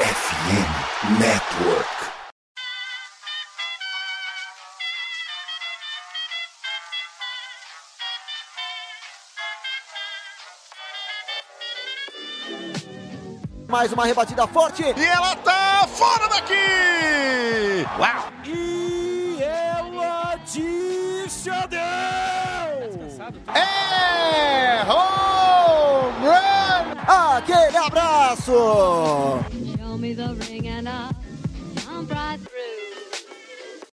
FM Network. Mais uma rebatida forte. E ela tá fora daqui! Uau! E ela disse adeus! É home run! Aquele abraço!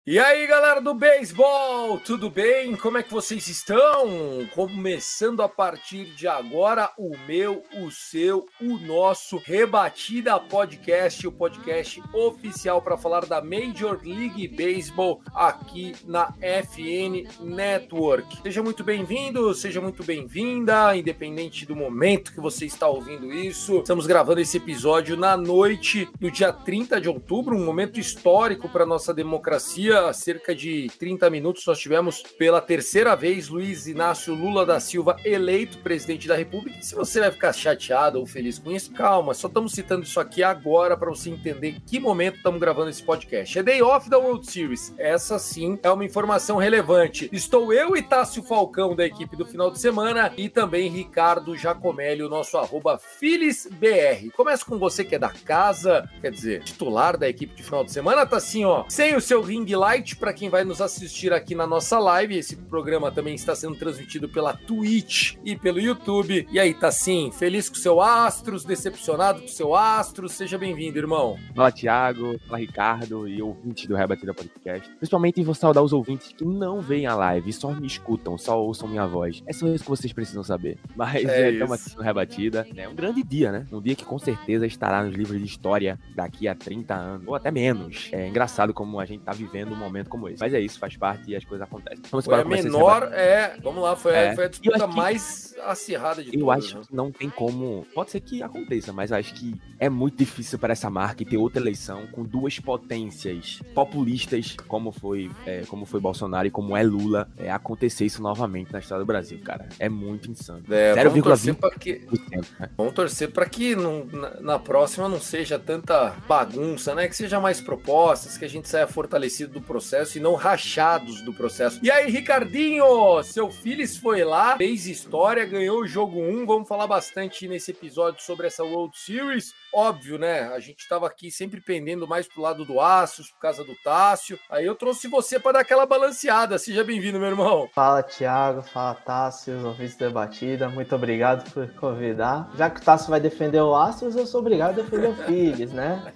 E aí, galera do beisebol, tudo bem? Como é que vocês estão? Começando a partir de agora o meu, o seu, o nosso Rebatida Podcast, o podcast oficial para falar da Major League Baseball aqui na FN Network. Seja muito bem-vindo, seja muito bem-vinda, independente do momento que você está ouvindo isso. Estamos gravando esse episódio na noite do dia 30 de outubro, um momento histórico para nossa democracia há cerca de 30 minutos, nós tivemos pela terceira vez Luiz Inácio Lula da Silva eleito presidente da República. Se você vai ficar chateado ou feliz com isso, calma, só estamos citando isso aqui agora para você entender que momento estamos gravando esse podcast. É Day Off da World Series. Essa sim é uma informação relevante. Estou eu e Tássio Falcão da equipe do final de semana e também Ricardo Jacomelli, o nosso arroba FilisBR. Começa com você que é da casa, quer dizer, titular da equipe de final de semana, tá assim, ó, sem o seu ring light para quem vai nos assistir aqui na nossa live. Esse programa também está sendo transmitido pela Twitch e pelo YouTube. E aí, tá sim, feliz com o seu Astros, decepcionado com o seu Astros? Seja bem-vindo, irmão. Fala, Thiago. Fala, Ricardo e ouvintes do Rebatida Podcast. Principalmente vou saudar os ouvintes que não veem a live, só me escutam, só ouçam minha voz. É só isso que vocês precisam saber. Mas É aqui no Rebatida. É um grande dia, né? Um dia que com certeza estará nos livros de história daqui a 30 anos, ou até menos. É engraçado como a gente tá vivendo um momento como esse. Mas é isso, faz parte e as coisas acontecem. Vamos Foi a para menor, é, vamos lá, foi, a- É. foi a Eu disputa acho que- mais acirrada de Eu todas. acho né? que não tem como. Pode ser que aconteça, mas eu acho que é muito difícil para essa marca ter outra eleição com duas potências populistas, como foi, é, como foi Bolsonaro e como é Lula, é, acontecer isso novamente na história do Brasil, cara. É muito insano. É, vamos torcer 0,20%, para que né? Vamos torcer para que não- na, na próxima não seja tanta bagunça, né? Que seja mais propostas, que a gente saia fortalecido do processo e não rachados do processo. E aí, Ricardinho, seu filho foi lá, fez história, ganhou o jogo 1. Vamos falar bastante nesse episódio sobre essa World Series. Óbvio, né? A gente estava aqui sempre pendendo mais pro lado do Astros, por causa do Tássio. Aí eu trouxe você para dar aquela balanceada. Seja bem-vindo, meu irmão. Fala Thiago, fala Tássio, os ouvintes da batida, muito obrigado por convidar. Já que o Tássio vai defender o Astros, eu sou obrigado a defender o Phillies, né?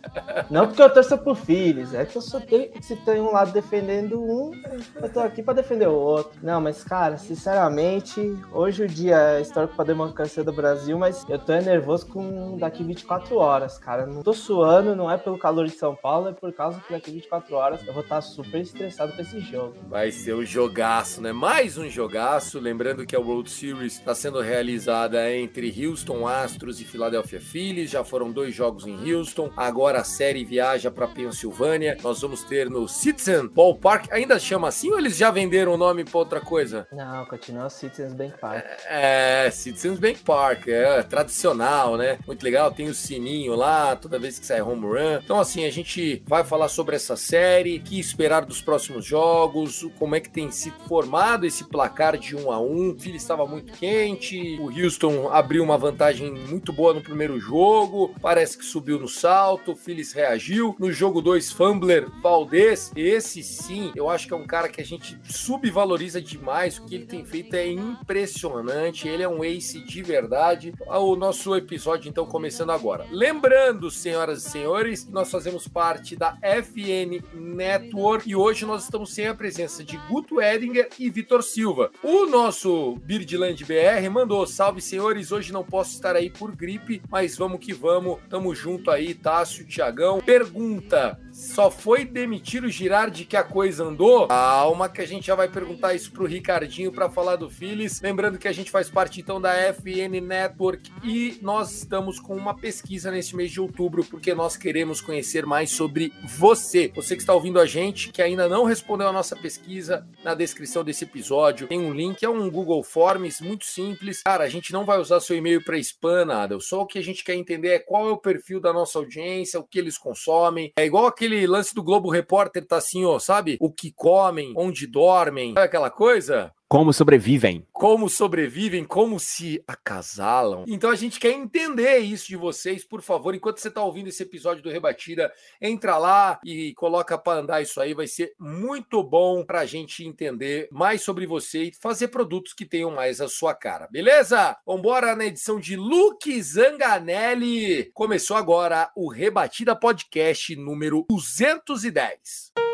Não porque eu torço pro Phillies, é que eu só tenho, se tem um lado defendendo um, eu tô aqui pra defender o outro. Não, mas cara, sinceramente, hoje o dia é histórico pra democracia do Brasil, mas eu tô nervoso com daqui 24 horas, cara. Não tô suando, não é pelo calor de São Paulo, é por causa que daqui 24 horas eu vou estar super estressado com esse jogo. Vai ser um jogaço, né? Mais um jogaço. Lembrando que a World Series está sendo realizada entre Houston Astros e Philadelphia Phillies. Já foram dois jogos em Houston. Agora a série viaja para Pensilvânia. Nós vamos ter no Citizen Ballpark. Ainda chama assim ou eles já venderam o nome para outra coisa? Não, continua Citizens Bank Park. É, Citizens Bank Park, é tradicional, né? Muito legal, tem o sininho lá, toda vez que sai home run. Então, assim, a gente vai falar sobre essa série, o que esperar dos próximos jogos, como é que tem sido formado esse placar de um a um. O Phillies estava muito quente, o Houston abriu uma vantagem muito boa no primeiro jogo, parece que subiu no salto, o Phillies reagiu. No jogo 2, Fumbler, Valdez, esse sim, eu acho que é um cara que a gente subvaloriza demais, o que ele tem feito é impressionante, ele é um ace de verdade. O nosso episódio, então, começando agora. Lembrando, senhoras e senhores, que nós fazemos parte da FN Network e hoje nós estamos sem a presença de Guto Edinger e Vitor Silva. O nosso Birdland BR mandou: salve senhores, hoje não posso estar aí por gripe, mas vamos que vamos, tamo junto aí, Tássio, Tiagão. Pergunta: só foi demitir o Girardi que a coisa andou? Calma que a gente já vai perguntar isso pro Ricardinho para falar do Phillies. Lembrando que a gente faz parte então da FN Network e nós estamos com uma pesquisa nesse mês de outubro porque nós queremos conhecer mais sobre você. Você que está ouvindo a gente, que ainda não respondeu a nossa pesquisa, na descrição desse episódio tem um link, é um Google Forms muito simples. Cara, a gente não vai usar seu e-mail para spam, nada. Só o que a gente quer entender é qual é o perfil da nossa audiência, o que eles consomem. É igual aquele lance do Globo Repórter, tá assim, ó, sabe? O que comem, onde dormem, sabe aquela coisa? Como sobrevivem? Como sobrevivem, como se acasalam. Então a gente quer entender isso de vocês, por favor. Enquanto você está ouvindo esse episódio do Rebatida, entra lá e coloca para andar isso aí. Vai ser muito bom para a gente entender mais sobre você e fazer produtos que tenham mais a sua cara, beleza? Vambora na edição de Luke Zanganelli. Começou agora o Rebatida Podcast número 210.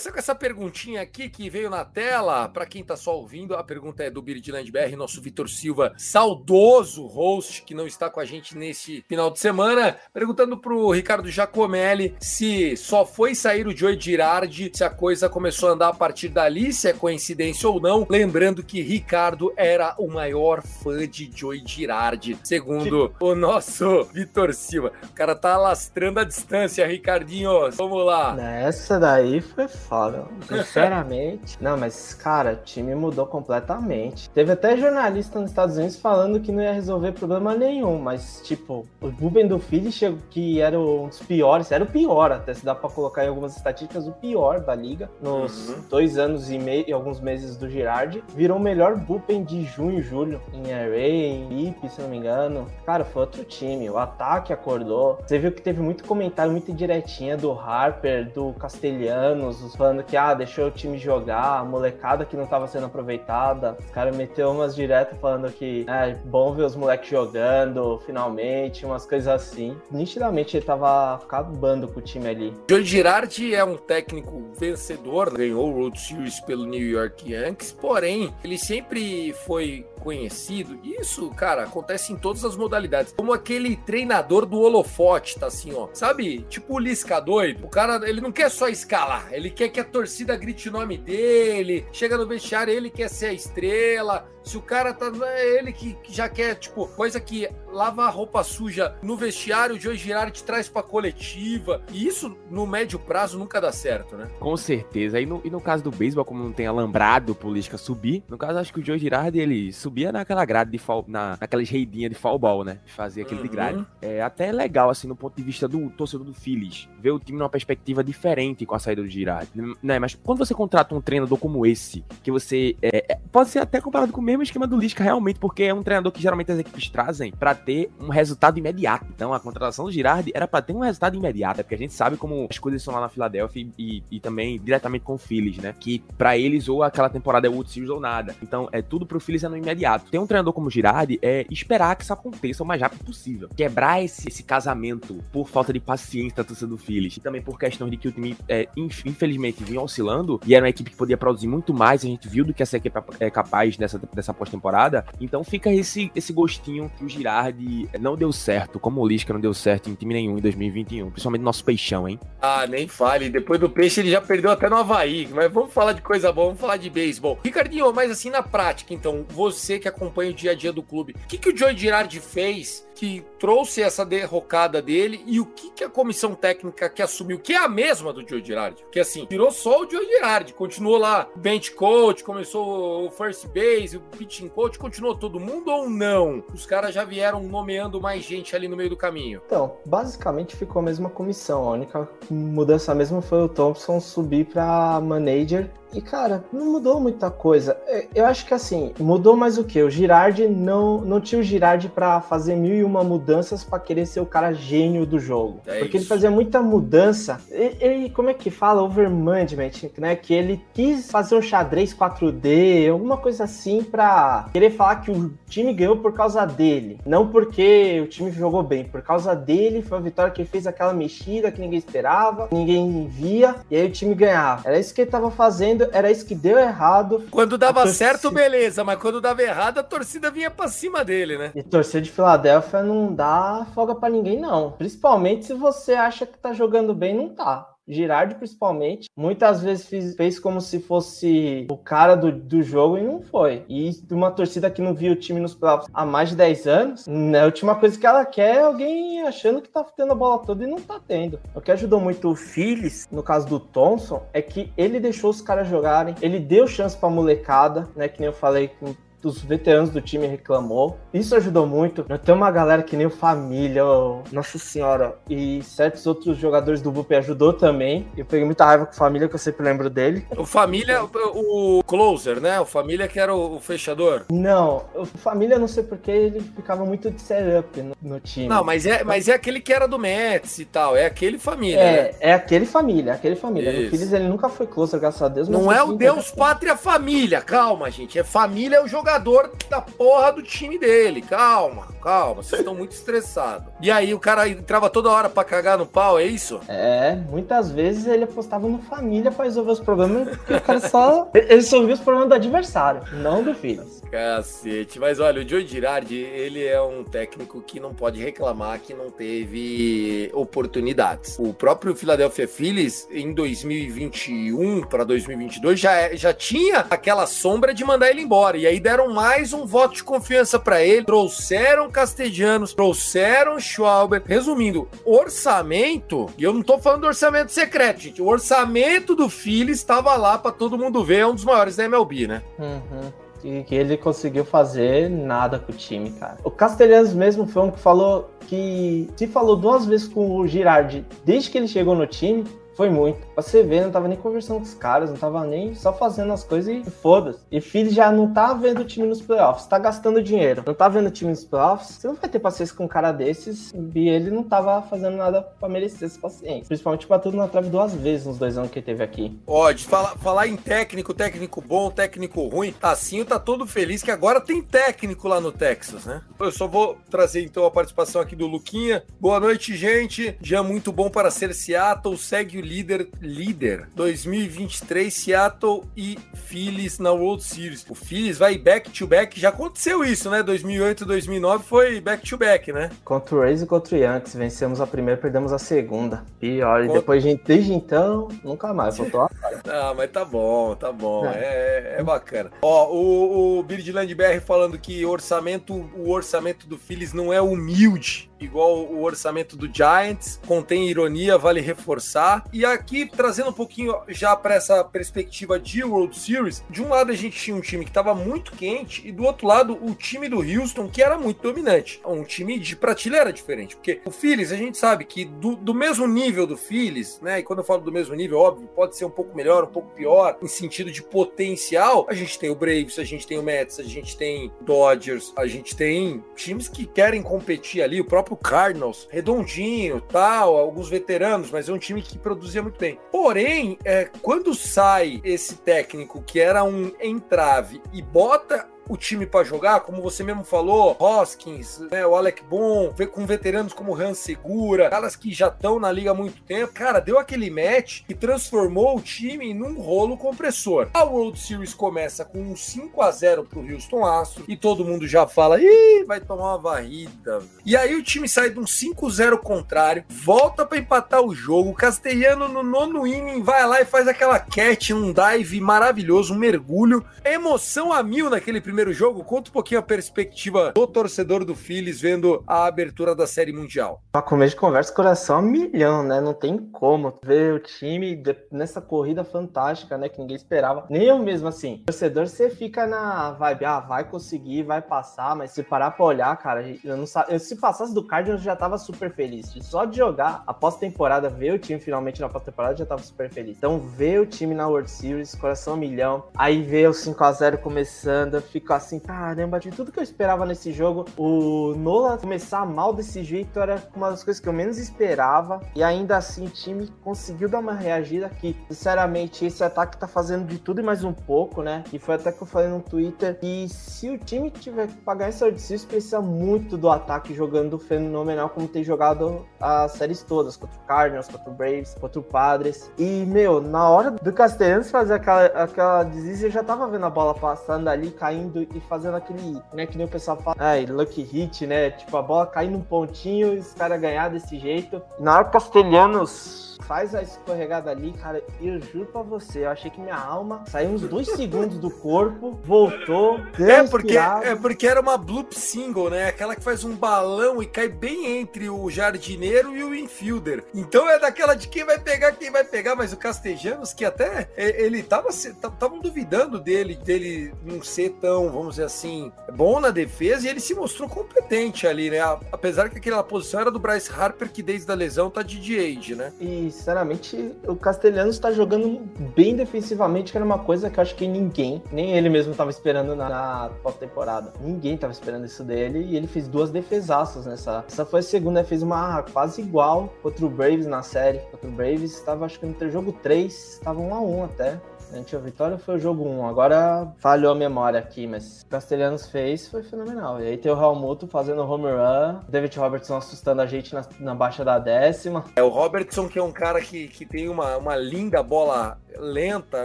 Começar com essa perguntinha aqui que veio na tela, para quem tá só ouvindo, a pergunta é do Birdland BR, nosso Vitor Silva, saudoso host que não está com a gente nesse final de semana, perguntando pro Ricardo Giacomelli se só foi sair o Joey Girardi, se a coisa começou a andar a partir dali, se é coincidência ou não, lembrando que Ricardo era o maior fã de Joey Girardi, segundo o nosso Vitor Silva. O cara tá lastrando a distância, Ricardinho, vamos lá. Nessa daí foi foda, sinceramente. Não, mas, cara, o time mudou completamente. Teve até jornalista nos Estados Unidos falando que não ia resolver problema nenhum, mas, tipo, o Ruben do Philly chegou que era um dos piores, era o pior, até se dá pra colocar em algumas estatísticas, o pior da liga, nos Uhum. dois anos e meio e alguns meses do Girardi, virou o melhor bullpen de junho e julho, em array, em IP, se não me engano. Cara, foi outro time, o ataque acordou. Você viu que teve muito comentário, muita diretinha do Harper, do Castelhanos, os falando que, ah, deixou o time jogar, a molecada que não tava sendo aproveitada. Os caras meteu umas diretas falando que é bom ver os moleques jogando, finalmente, umas coisas assim. Nitidamente ele tava acabando com o time ali. Joe Girardi é um técnico vencedor, ganhou o World Series pelo New York Yankees, porém, ele sempre foi conhecido, isso, cara, acontece em todas as modalidades, como aquele treinador do holofote, tá assim, ó, sabe? Tipo o Lisca doido, o cara, ele não quer só escalar, ele quer que a torcida grite o nome dele, chega no vestiário, ele quer ser a estrela, se o cara tá. É ele que, que já quer, tipo, coisa que lava a roupa suja no vestiário, o Joe Girardi te traz pra coletiva. E isso, no médio prazo, nunca dá certo, né? Com certeza. E no, e no caso do beisebol, como não tem alambrado política subir, no caso, acho que o Joe Girardi, ele subia naquela grade de fall, na, naquelas reidinhas de fall ball, né? Fazia aquele de Uhum. grade. É até legal, assim, no ponto de vista do torcedor do Phillies, ver o time numa perspectiva diferente com a saída do Girardi. Né? Mas quando você contrata um treinador como esse, que você. é, é, pode ser até comparado com o mesmo esquema do Lisca, realmente, porque é um treinador que geralmente as equipes trazem pra ter um resultado imediato. Então, a contratação do Girardi era pra ter um resultado imediato, é porque a gente sabe como as coisas são lá na Filadélfia e, e, também diretamente com o Phillies, né? Que pra eles, ou aquela temporada é Series ou nada. Então, é tudo pro Phillies é no imediato. Ter um treinador como o Girardi é esperar que isso aconteça o mais rápido possível. Quebrar esse, esse casamento por falta de paciência da torcida do Phillies. E também por questão de que o time, é, inf- infelizmente, vinha oscilando e era uma equipe que podia produzir muito mais. A gente viu do que essa equipe é capaz nessa, dessa pós-temporada. Então fica esse, esse gostinho que o Girardi não deu certo, como o Lisca não deu certo em time nenhum em 2021. Principalmente nosso peixão, hein? Ah, nem fale. Depois do peixe ele já perdeu até no Havaí. Mas vamos falar de coisa boa, vamos falar de beisebol. Ricardinho, mas assim na prática, então, você que acompanha o dia a dia do clube, o que, que o Joe Girardi fez que trouxe essa derrocada dele e o que, que a comissão técnica que assumiu, que é a mesma do Joe Girardi? Porque assim, tirou só o Joe Girardi, continuou lá bench coach, começou o first base, o pitching coach, continuou todo mundo ou não? Os caras já vieram nomeando mais gente ali no meio do caminho. Então, basicamente ficou a mesma comissão. A única mudança mesmo foi o Thompson subir para manager E, cara, não mudou muita coisa. É, Eu acho que assim, mudou mais o que? O Girardi não, não tinha o Girardi pra fazer mil e uma mudanças pra querer ser o cara gênio do jogo. É Porque ele isso. fazia muita mudança. E- Ele, como é que fala? Overmanagement, né? Que ele quis fazer um xadrez 4D, alguma coisa assim, pra querer falar que o time ganhou por causa dele. Não porque o time jogou bem, por causa dele foi a vitória que ele fez aquela mexida que ninguém esperava, ninguém via, e aí o time ganhava. Era isso que ele tava fazendo, era isso que deu errado. Quando dava torcida- certo, beleza, mas quando dava errado, a torcida vinha pra cima dele, né? E torcer de Filadélfia não dá folga pra ninguém, não. Principalmente se você acha que tá jogando bem, não tá. Girardi, principalmente, muitas vezes fiz- fez como se fosse o cara do, do jogo e não foi. E uma torcida que não via o time nos playoffs há mais de 10 anos, né, a última coisa que ela quer é alguém achando que tá tendo a bola toda e não tá tendo. O que ajudou muito o Phillies, no caso do Thompson, é que ele deixou os caras jogarem, ele deu chance pra molecada, né, que nem eu falei com dos veteranos do time reclamou. Isso ajudou muito. Tem uma galera que nem o Família, o Nossa Senhora, e certos outros jogadores do Bup ajudou também. Eu peguei muita raiva com o Família, que eu sempre lembro dele. O Família, o, o closer, né? O Família que era o, o fechador. Não, o Família, não sei porque ele ficava muito de setup no, no time. Não, mas é, mas é aquele que era do Mets e tal. É aquele Família, né? É, é aquele família, aquele família. Isso. No Phillies ele nunca foi closer, graças a Deus. Não é o Deus Pátria Família, calma, gente. É família é o jogador da porra do time dele. Calma, calma. Vocês estão muito estressados. E aí o cara entrava toda hora pra cagar no pau, é isso? É, muitas vezes ele apostava no família pra resolver os problemas, porque o cara só. Ele resolvia os problemas do adversário, não do Phillies. Cacete. Mas olha, o Joe Girardi, ele é um técnico que não pode reclamar que não teve oportunidades. O próprio Philadelphia Phillies, em 2021 para 2022, já, é- já tinha aquela sombra de mandar ele embora. E aí deram mais um voto de confiança para ele, trouxeram Castellanos, trouxeram Schwalber. Resumindo, orçamento, e eu não tô falando do orçamento secreto, gente, o orçamento do Phillies estava lá para todo mundo ver, é um dos maiores da MLB, né? Uhum. Que ele conseguiu fazer nada com o time, cara. O Castelhanos mesmo foi um que falou que se falou duas vezes com o Girardi desde que ele chegou no time. Foi muito. Pra você ver, não tava nem conversando com os caras, não tava nem só fazendo as coisas e foda-se. E filho já não tá vendo o time nos playoffs, tá gastando dinheiro. Não tá vendo o time nos playoffs, você não vai ter paciência com um cara desses. E ele não tava fazendo nada pra merecer essa paciência. Principalmente batendo na trave duas vezes nos dois anos que ele teve aqui. Pode, falar, falar em técnico, técnico bom, técnico ruim. Tassinho tá todo feliz que agora tem técnico lá no Texas, né? Eu só vou trazer então a participação aqui do Luquinha. Boa noite, gente. Dia muito bom para ser Seattle. Segue o líder, líder 2023, Seattle e Phillies na World Series. O Phillies vai back to back. Já aconteceu isso, né? 2008 e 2009 foi back to back, né? Contra o Rays e contra o Yankees, vencemos a primeira, perdemos a segunda. Pior, e Contra- depois de, desde então, nunca mais. Voltou a... Ah, mas tá bom, tá bom. É. É, é bacana. Ó, o, o Birdland BR falando que orçamento, o orçamento do Phillies não é humilde, igual o orçamento do Giants. Contém ironia, vale reforçar. E aqui, trazendo um pouquinho já para essa perspectiva de World Series, de um lado a gente tinha um time que estava muito quente, e do outro lado o time do Houston, que era muito dominante. Um time de prateleira diferente. Porque o Phillies, a gente sabe que do, do mesmo nível do Phillies, né? E quando eu falo do mesmo nível, óbvio, pode ser um pouco melhor, um pouco pior, em sentido de potencial. A gente tem o Braves, a gente tem o Mets, a gente tem Dodgers, a gente tem times que querem competir ali, o próprio Cardinals, redondinho, tal, alguns veteranos, mas é um time que produzia muito bem. Porém, é, quando sai esse técnico que era um entrave e bota o time para jogar, como você mesmo falou, Hoskins, né, o Alec Bohm, vê- com veteranos como Hans Segura, caras que já estão na liga há muito tempo. Cara, deu aquele match e transformou o time num rolo compressor. A World Series começa com um 5 a 0 pro Houston Astros e todo mundo já fala: "Ih, vai tomar uma varrida". E aí o time sai de um 5-0 contrário, volta para empatar o jogo. Castellano no nono inning vai lá e faz aquela catch, um dive maravilhoso, um mergulho, emoção a mil naquele primeiro primeiro jogo, conta um pouquinho a perspectiva do torcedor do Phillies vendo a abertura da Série Mundial. Pra começo de conversa, coração a milhão, né? Não tem como ver o time nessa corrida fantástica, né? Que ninguém esperava. Nem eu mesmo, assim. Torcedor, você fica na vibe, ah, vai conseguir, vai passar, mas se parar pra olhar, cara, eu não eu, se passasse do Cardinals, eu já tava super feliz. Só de jogar a pós-temporada, ver o time finalmente na pós-temporada, já tava super feliz. Então, ver o time na World Series, coração a milhão. Aí ver o 5x0 começando, eu fico assim, caramba, de tudo que eu esperava nesse jogo, o Nola começar mal desse jeito era uma das coisas que eu menos esperava. E ainda assim, o time conseguiu dar uma reagida que, sinceramente, esse ataque tá fazendo de tudo e mais um pouco, né? E foi até que eu falei no Twitter. E se o time tiver que pagar esse Series, precisa muito do ataque jogando fenomenal como tem jogado as séries todas, contra o Cardinals, contra o Braves, contra o Padres. E, meu, na hora do Castellanos fazer aquela, aquela eu já tava vendo a bola passando ali, caindo e fazendo aquele, né, que nem o pessoal fala, ai, lucky hit, né? Tipo, a bola cair num pontinho e os caras ganhar desse jeito. Na hora que o Castellanos faz a escorregada ali, cara, eu juro pra você, eu achei que minha alma saiu uns dois segundos do corpo, voltou, deu É porque, é porque era uma bloop single, né? Aquela que faz um balão e cai bem entre o jardineiro e o infielder. Então é daquela de quem vai pegar, quem vai pegar, mas o Castejanos, que até é, ele tava estavam duvidando dele, dele não ser tão, vamos dizer assim, bom na defesa, e ele se mostrou competente ali, né? Apesar que aquela posição era do Bryce Harper, que desde a lesão tá de age, né? E, sinceramente, o Castelhanos está jogando bem defensivamente, que era uma coisa que eu acho que ninguém, nem ele mesmo estava esperando na, na pós-temporada. Ninguém estava esperando isso dele e ele fez duas defesaças nessa. Essa foi a segunda, ele fez uma quase igual contra o Braves na série. Contra o Braves, estava acho que no jogo 3, estava 1 a 1 até. A gente a vitória foi o jogo 1. Agora falhou a memória aqui, mas Castelhanos fez, foi fenomenal. E aí tem o Realmuto fazendo home run, David Robertson assustando a gente na, na baixa da décima. É o Robertson, que é um cara que, que tem uma, uma linda bola lenta,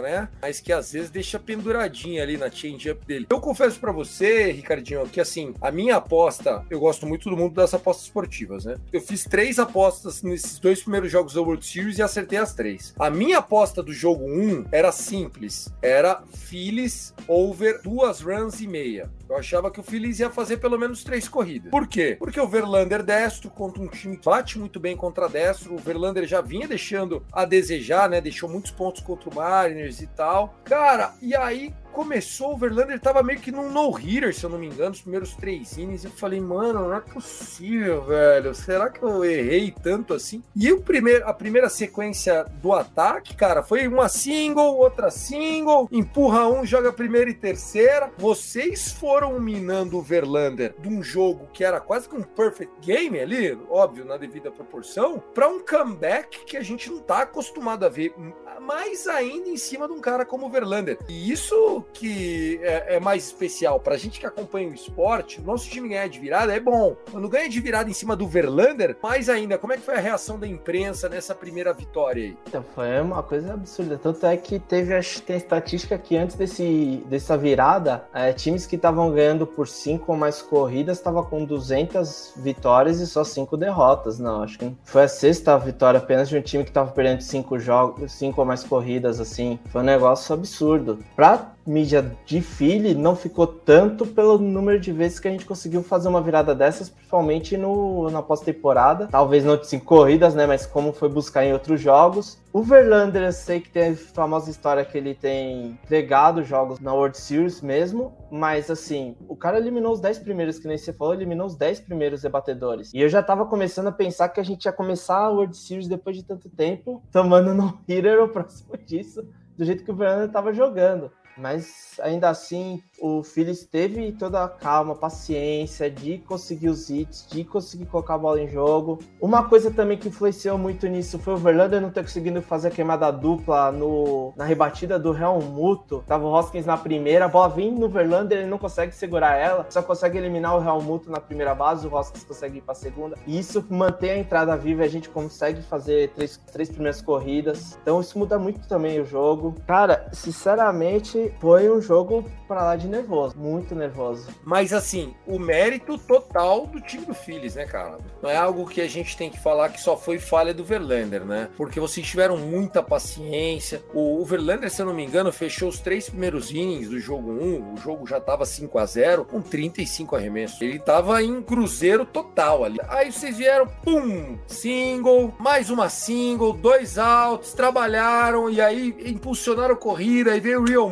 né? Mas que às vezes deixa penduradinha ali na change-up dele. Eu confesso pra você, Ricardinho, que assim, a minha aposta, eu gosto muito do mundo das apostas esportivas, né? Eu fiz três apostas nesses dois primeiros jogos da World Series e acertei as três. A minha aposta do jogo 1 era simples. Era Phillies over duas runs e meia. Eu achava que o Phillies ia fazer pelo menos três corridas. Por quê? Porque o Verlander destro contra um time que bate muito bem contra destro. O Verlander já vinha deixando a desejar, né? Deixou muitos pontos contra o Mariners e tal. Cara, e aí começou, o Verlander tava meio que num no-hitter, se eu não me engano, os primeiros três innings. Eu falei, mano, não é possível, velho. Será que eu errei tanto assim? E o primeiro, a primeira sequência do ataque, cara, foi uma single, outra single, empurra um, joga primeira e terceira. Vocês foram minando o Verlander de um jogo que era quase que um perfect game ali, óbvio, na devida proporção, para um comeback que a gente não tá acostumado a ver, mais ainda em cima de um cara como o Verlander. E isso que é, é mais especial pra gente que acompanha o esporte, nosso time ganhar de virada é bom. Quando ganha de virada em cima do Verlander, mais ainda, como é que foi a reação da imprensa nessa primeira vitória aí? Então, foi uma coisa absurda. Tanto é que teve, que tem estatística que antes desse, dessa virada, é, times que estavam ganhando por 5 ou mais corridas estavam com 200 vitórias e só 5 derrotas. Não, acho que foi a sexta vitória apenas de um time que estava perdendo 5 jogos, 5 ou mais corridas, assim. Foi um negócio absurdo. Pra mídia de Philly não ficou tanto pelo número de vezes que a gente conseguiu fazer uma virada dessas, principalmente no, na pós-temporada. Talvez não de cinco corridas, né? Mas como foi buscar em outros jogos. O Verlander, eu sei que tem a famosa história que ele tem entregado jogos na World Series mesmo, mas assim, o cara eliminou os 10 primeiros, que nem você falou, eliminou os 10 primeiros rebatedores. E eu já tava começando a pensar que a gente ia começar a World Series depois de tanto tempo, tomando no hitter ou próximo disso, do jeito que o Verlander tava jogando. Mas ainda assim, o Phillies teve toda a calma, paciência de conseguir os hits, de conseguir colocar a bola em jogo. Uma coisa também que influenciou muito nisso foi o Verlander não ter conseguido fazer a queimada dupla no, na rebatida do Real Muto. Tava o Hoskins na primeira, a bola vem no Verlander, ele não consegue segurar ela, só consegue eliminar o Real Muto na primeira base, o Hoskins consegue ir pra segunda. E isso mantém a entrada viva a gente consegue fazer três, três primeiras corridas. Então isso muda muito também o jogo. Cara, sinceramente, foi um jogo para lá de nervoso, muito nervoso. Mas assim, o mérito total do time do Phillies, né, cara? Não é algo que a gente tem que falar que só foi falha do Verlander, né? Porque vocês tiveram muita paciência. O, Verlander, se eu não me engano, fechou os três primeiros innings do jogo 1. O jogo já tava 5 a 0 com 35 arremessos. Ele tava em cruzeiro total ali. Aí vocês vieram, pum, single, mais uma single, dois outs, trabalharam e aí impulsionaram corrida, aí veio o Real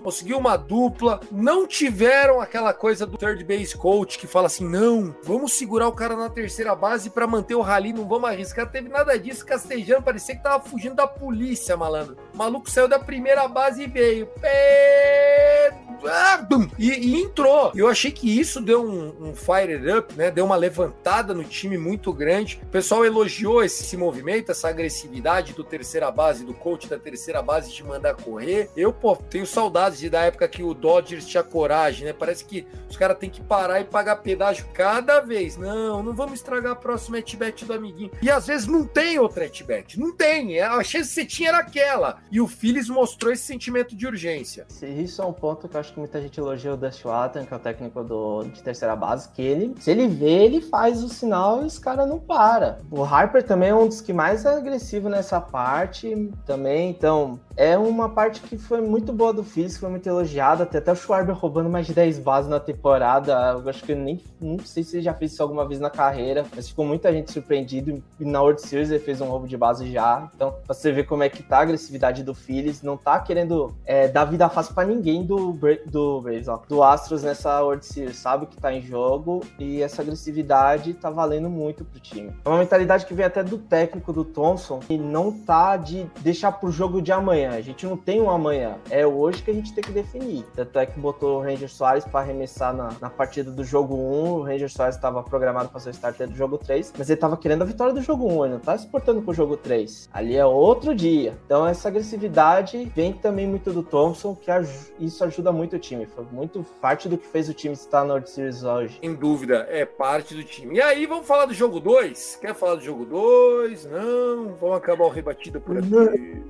Conseguiu uma dupla. Não tiveram aquela coisa do third base coach que fala assim: não, vamos segurar o cara na terceira base para manter o rally, não vamos arriscar. Teve nada disso, castejando, parecia que tava fugindo da polícia, malandro. O maluco saiu da primeira base e veio. Ah, e, e, entrou. Eu achei que isso deu um, um fire up, né? Deu uma levantada no time muito grande. O pessoal elogiou esse, esse movimento, essa agressividade do terceira base, do coach da terceira base de mandar correr. Eu, pô, tenho saudades de, da época que o Dodgers tinha coragem, né? Parece que os caras têm que parar e pagar pedágio cada vez. Não, não vamos estragar a próxima etbet do amiguinho. E às vezes não tem outra etbet. Não tem. A chance que você tinha era aquela. E o Phillies mostrou esse sentimento de urgência. Isso é um ponto que eu acho que muita gente elogia o Dusty Watson, que é o técnico do, de terceira base, que ele, se ele vê, ele faz o sinal e os caras não para. O Harper também é um dos que mais é agressivo nessa parte também, então é uma parte que foi muito boa do Phillies, foi muito elogiada, até, até o Schwarber roubando mais de 10 bases na temporada, eu acho que eu nem não sei se ele já fez isso alguma vez na carreira, mas ficou muita gente surpreendido, e na World Series ele fez um roubo de base já, então pra você ver como é que tá a agressividade do Phillies, não tá querendo é, dar vida fácil para ninguém do, do ó, do Astros nessa World Series, sabe que tá em jogo, e essa agressividade tá valendo muito pro time. É uma mentalidade que vem até do técnico do Thompson, e não tá de deixar pro jogo de amanhã, a gente não tem um amanhã, é hoje que a gente tem que definir. Tanto é que botou o Ranger Soares para arremessar na, na partida do jogo 1, o Ranger Soares estava programado para ser o starter do jogo 3, mas ele estava querendo a vitória do jogo 1, ele não tá se portando pro jogo 3. Ali é outro dia. Então essa agressividade vem também muito do Thompson, que isso ajuda muito o time. Foi muito parte do que fez o time estar na World Series hoje. Sem dúvida, é parte do time. E aí, vamos falar do jogo 2? Quer falar do jogo 2? Não, vamos acabar o rebatido por aqui.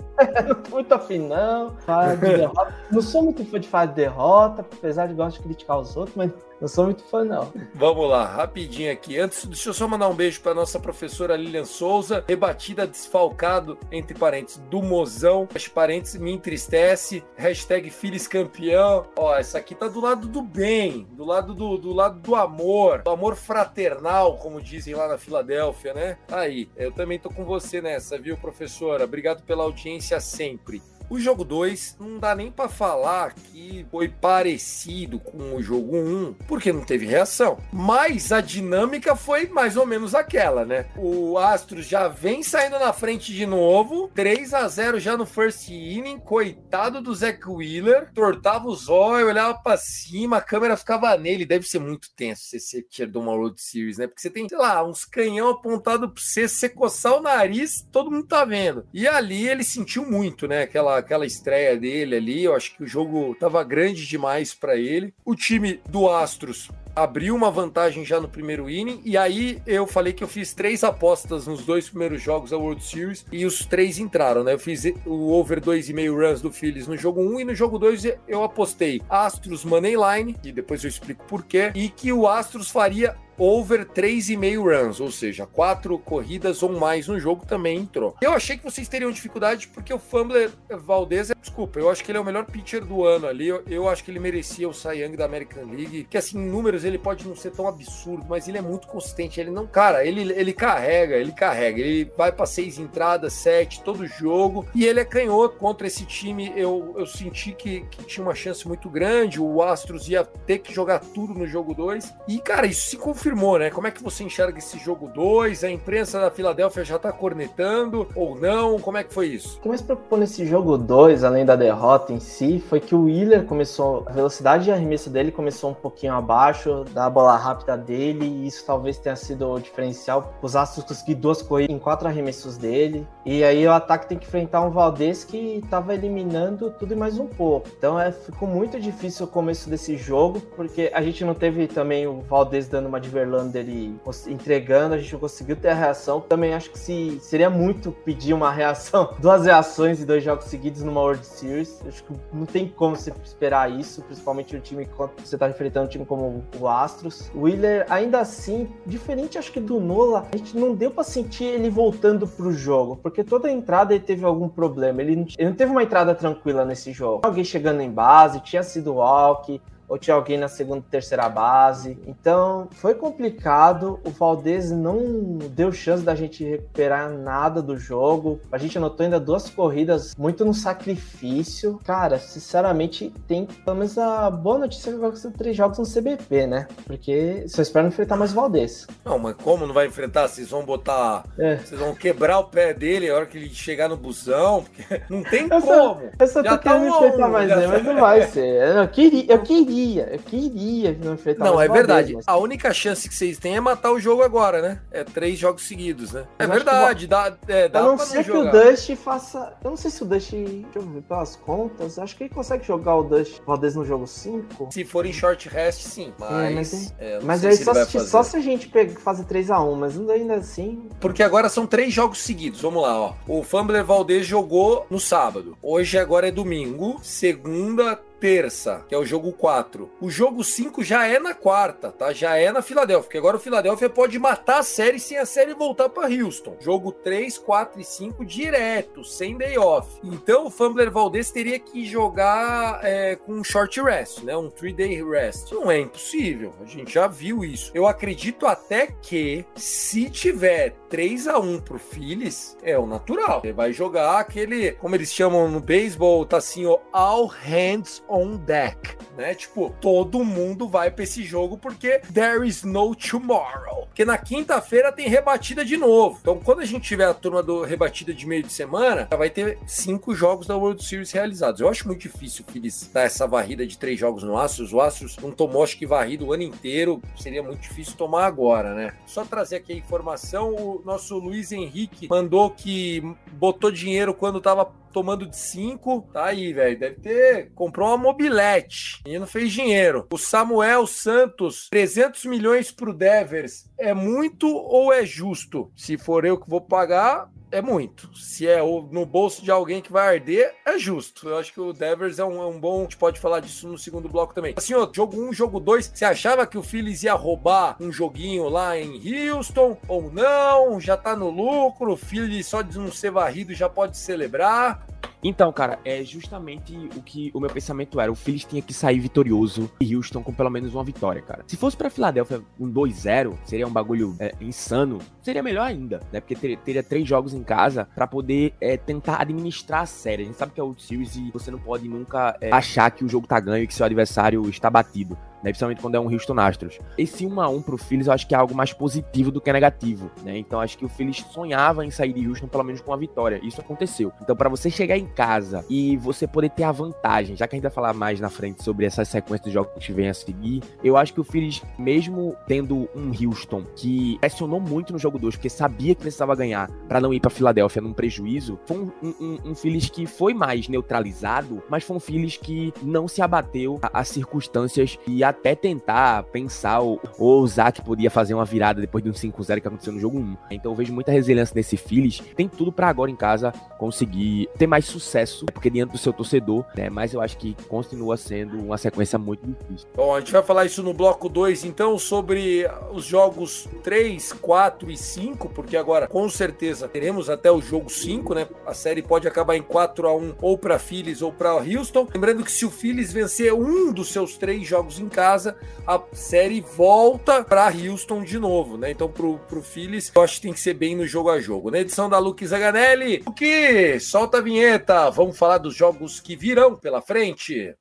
não muito afim, não. não sou muito fã de falar de derrota, apesar de gostar de criticar os outros, mas não sou muito fã, não. Vamos lá, rapidinho aqui. Antes, deixa eu só mandar um beijo para nossa professora Lilian Souza, rebatida desfalcado, entre parênteses, do mozão, entre parênteses, me entristece, hashtag Filhos campeão. Ó, essa aqui tá do lado do bem, do lado do, do lado do amor, do amor fraternal, como dizem lá na Filadélfia, né? Aí, eu também tô com você nessa, viu, professora? Obrigado pela audiência sempre. O jogo 2 não dá nem para falar que foi parecido com o jogo 1, um, porque não teve reação. Mas a dinâmica foi mais ou menos aquela, né? O Astros já vem saindo na frente de novo, 3 a 0 já no first inning, coitado do Zach Wheeler, tortava os olhos, olhava para cima, a câmera ficava nele. Deve ser muito tenso você ser tier de uma World Series, né? Porque você tem, sei lá, uns canhão apontado pra você, você coçar o nariz, todo mundo tá vendo. E ali ele sentiu muito, né? Aquela aquela estreia dele ali. Eu acho que o jogo estava grande demais para ele. O time do Astros abriu uma vantagem já no primeiro inning e aí eu falei que eu fiz três apostas nos dois primeiros jogos da World Series e os três entraram, né? Eu fiz o over 2,5 runs do Phillies no jogo 1 um, e no jogo 2 eu apostei Astros Money Line, e depois eu explico por quê, e que o Astros faria over 3,5 runs, ou seja, quatro corridas ou mais no jogo também entrou. Eu achei que vocês teriam dificuldade porque o Fumbler Valdez, desculpa, eu acho que ele é o melhor pitcher do ano ali. Eu, eu acho que ele merecia o Cy Young da American League, que assim, em números ele pode não ser tão absurdo, mas ele é muito consistente. Ele não, cara, ele, ele carrega, ele carrega, ele vai para seis entradas, sete, todo jogo, e ele é canhoto contra esse time. Eu, eu senti que, que tinha uma chance muito grande. O Astros ia ter que jogar tudo no jogo 2, e cara, isso se confirmou confirmou, né? Como é que você enxerga esse jogo 2? A imprensa da Filadélfia já tá cornetando ou não? Como é que foi isso? O que mais preocupou nesse jogo 2, além da derrota em si, foi que o Wheeler começou, a velocidade de arremesso dele começou um pouquinho abaixo da bola rápida dele, e isso talvez tenha sido o diferencial. Os Astros conseguiram duas corridas em quatro arremessos dele, e aí o ataque tem que enfrentar um Valdez que estava eliminando tudo e mais um pouco. Então é, ficou muito difícil o começo desse jogo, porque a gente não teve também o Valdez dando uma diversão Verlander e entregando, a gente não conseguiu ter a reação. Também acho que se seria muito pedir uma reação, duas reações e dois jogos seguidos numa World Series. Acho que não tem como você esperar isso, principalmente no time quando você está enfrentando um time como o Astros. O Wheeler, ainda assim, diferente acho que do Nola, a gente não deu para sentir ele voltando pro jogo, porque toda entrada ele teve algum problema. Ele não, ele não teve uma entrada tranquila nesse jogo. Alguém chegando em base, tinha sido walk, ou tinha alguém na segunda terceira base. Então foi complicado. O Valdez não deu chance da gente recuperar nada do jogo. A gente anotou ainda duas corridas muito no sacrifício. Cara, sinceramente, tem pelo menos a boa notícia que agora são três jogos no CBP, né? Porque só espero enfrentar mais o Valdez. Não, mas como não vai enfrentar? Vocês vão botar. É. Vocês vão quebrar o pé dele a hora que ele chegar no busão. Porque não tem eu como. Só, eu só tô querendo tá enfrentar mais ele, mas não vai ser. Eu queria. Eu queria queria, eu queria não enfrentar Não, é verdade. Vez, mas... A única chance que vocês têm é matar o jogo agora, né? É três jogos seguidos, né? É verdade, dá, é, dá A não ser que o Dust faça. Eu não sei se o Dust. Deixa eu ver pelas contas. Acho que ele consegue jogar o Dust Valdez no jogo 5. Se for em short rest, sim. Mas. É, mas, é, mas aí só se, só se a gente pega, fazer 3x1, mas ainda assim. Porque agora são três jogos seguidos. Vamos lá, ó. O Fumbler Valdez jogou no sábado. Hoje agora é domingo. Segunda, terça, que é o jogo 4. O jogo 5 já é na quarta, tá? Já é na Filadélfia, porque agora o Filadélfia pode matar a série sem a série voltar para Houston. Jogo 3, 4 e 5 direto, sem day off. Então o Fumbler Valdez teria que jogar é, com um short rest, né? Um 3 day rest. Não é impossível, a gente já viu isso. Eu acredito até que se tiver 3 a 1 pro Phillies, é o natural. Ele vai jogar aquele, como eles chamam no beisebol, tá assim, ó, all hands on deck, né? Tipo, todo mundo vai para esse jogo porque there is no tomorrow. Porque na quinta-feira tem rebatida de novo. Então, quando a gente tiver a turma do rebatida de meio de semana, já vai ter cinco jogos da World Series realizados. Eu acho muito difícil o Phillies dar essa varrida de três jogos no Astros. O Astros não tomou, acho que varrido o ano inteiro. Seria muito difícil tomar agora, né? Só trazer aqui a informação, o nosso Luiz Henrique mandou que botou dinheiro quando tava tomando de 5. Tá aí, velho. Deve ter. Comprou uma mobilete. E não fez dinheiro. O Samuel Santos, 300 milhões pro Devers. É muito ou é justo? Se for eu que vou pagar, é muito. Se é no bolso de alguém que vai arder, é justo. Eu acho que o Devers é um, é um bom. A gente pode falar disso no segundo bloco também. Assim, ó, jogo 1, um, jogo 2. Você achava que o Phillies ia roubar um joguinho lá em Houston ou não? Já tá no lucro. O Phillies só de não ser varrido já pode celebrar. Então, cara, é justamente o que o meu pensamento era. O Phillies tinha que sair vitorioso e Houston com pelo menos uma vitória, cara. Se fosse pra Filadélfia um 2-0, seria um bagulho é, insano. Seria melhor ainda, né? Porque ter, teria três jogos em casa para poder é, tentar administrar a série. A gente sabe que é o Series e você não pode nunca é, achar que o jogo tá ganho e que seu adversário está batido né? Principalmente quando é um Houston Astros. Esse 1 a 1 pro Phillies eu acho que é algo mais positivo do que negativo, né? Então acho que o Phillies sonhava em sair de Houston pelo menos com uma vitória. Isso aconteceu. Então para você chegar em casa e você poder ter a vantagem, já que a gente vai falar mais na frente sobre essa sequência de jogos que vem a seguir, eu acho que o Phillies, mesmo tendo um Houston que pressionou muito no jogo 2, porque sabia que precisava ganhar para não ir para Filadélfia num prejuízo, foi um, um, um, Phillies que foi mais neutralizado, mas foi um Phillies que não se abateu às circunstâncias e até tentar pensar ou, ou ousar que podia fazer uma virada depois de um 5-0 que aconteceu no jogo 1. Então eu vejo muita resiliência nesse Phillies. Tem tudo para agora em casa conseguir ter mais sucesso, né, porque diante do seu torcedor, né? Mas eu acho que continua sendo uma sequência muito difícil. Bom, a gente vai falar isso no bloco 2, então, sobre os jogos 3, 4 e 5, porque agora com certeza teremos até o jogo 5, né? A série pode acabar em 4 a 1 ou para Phillies ou para Houston. Lembrando que se o Phillies vencer um dos seus três jogos em casa, a série volta para Houston de novo, né? Então, pro, pro Phillies, eu acho que tem que ser bem no jogo a jogo. Na edição da Luke Zaganelli, o que? Solta a vinheta, vamos falar dos jogos que virão pela frente.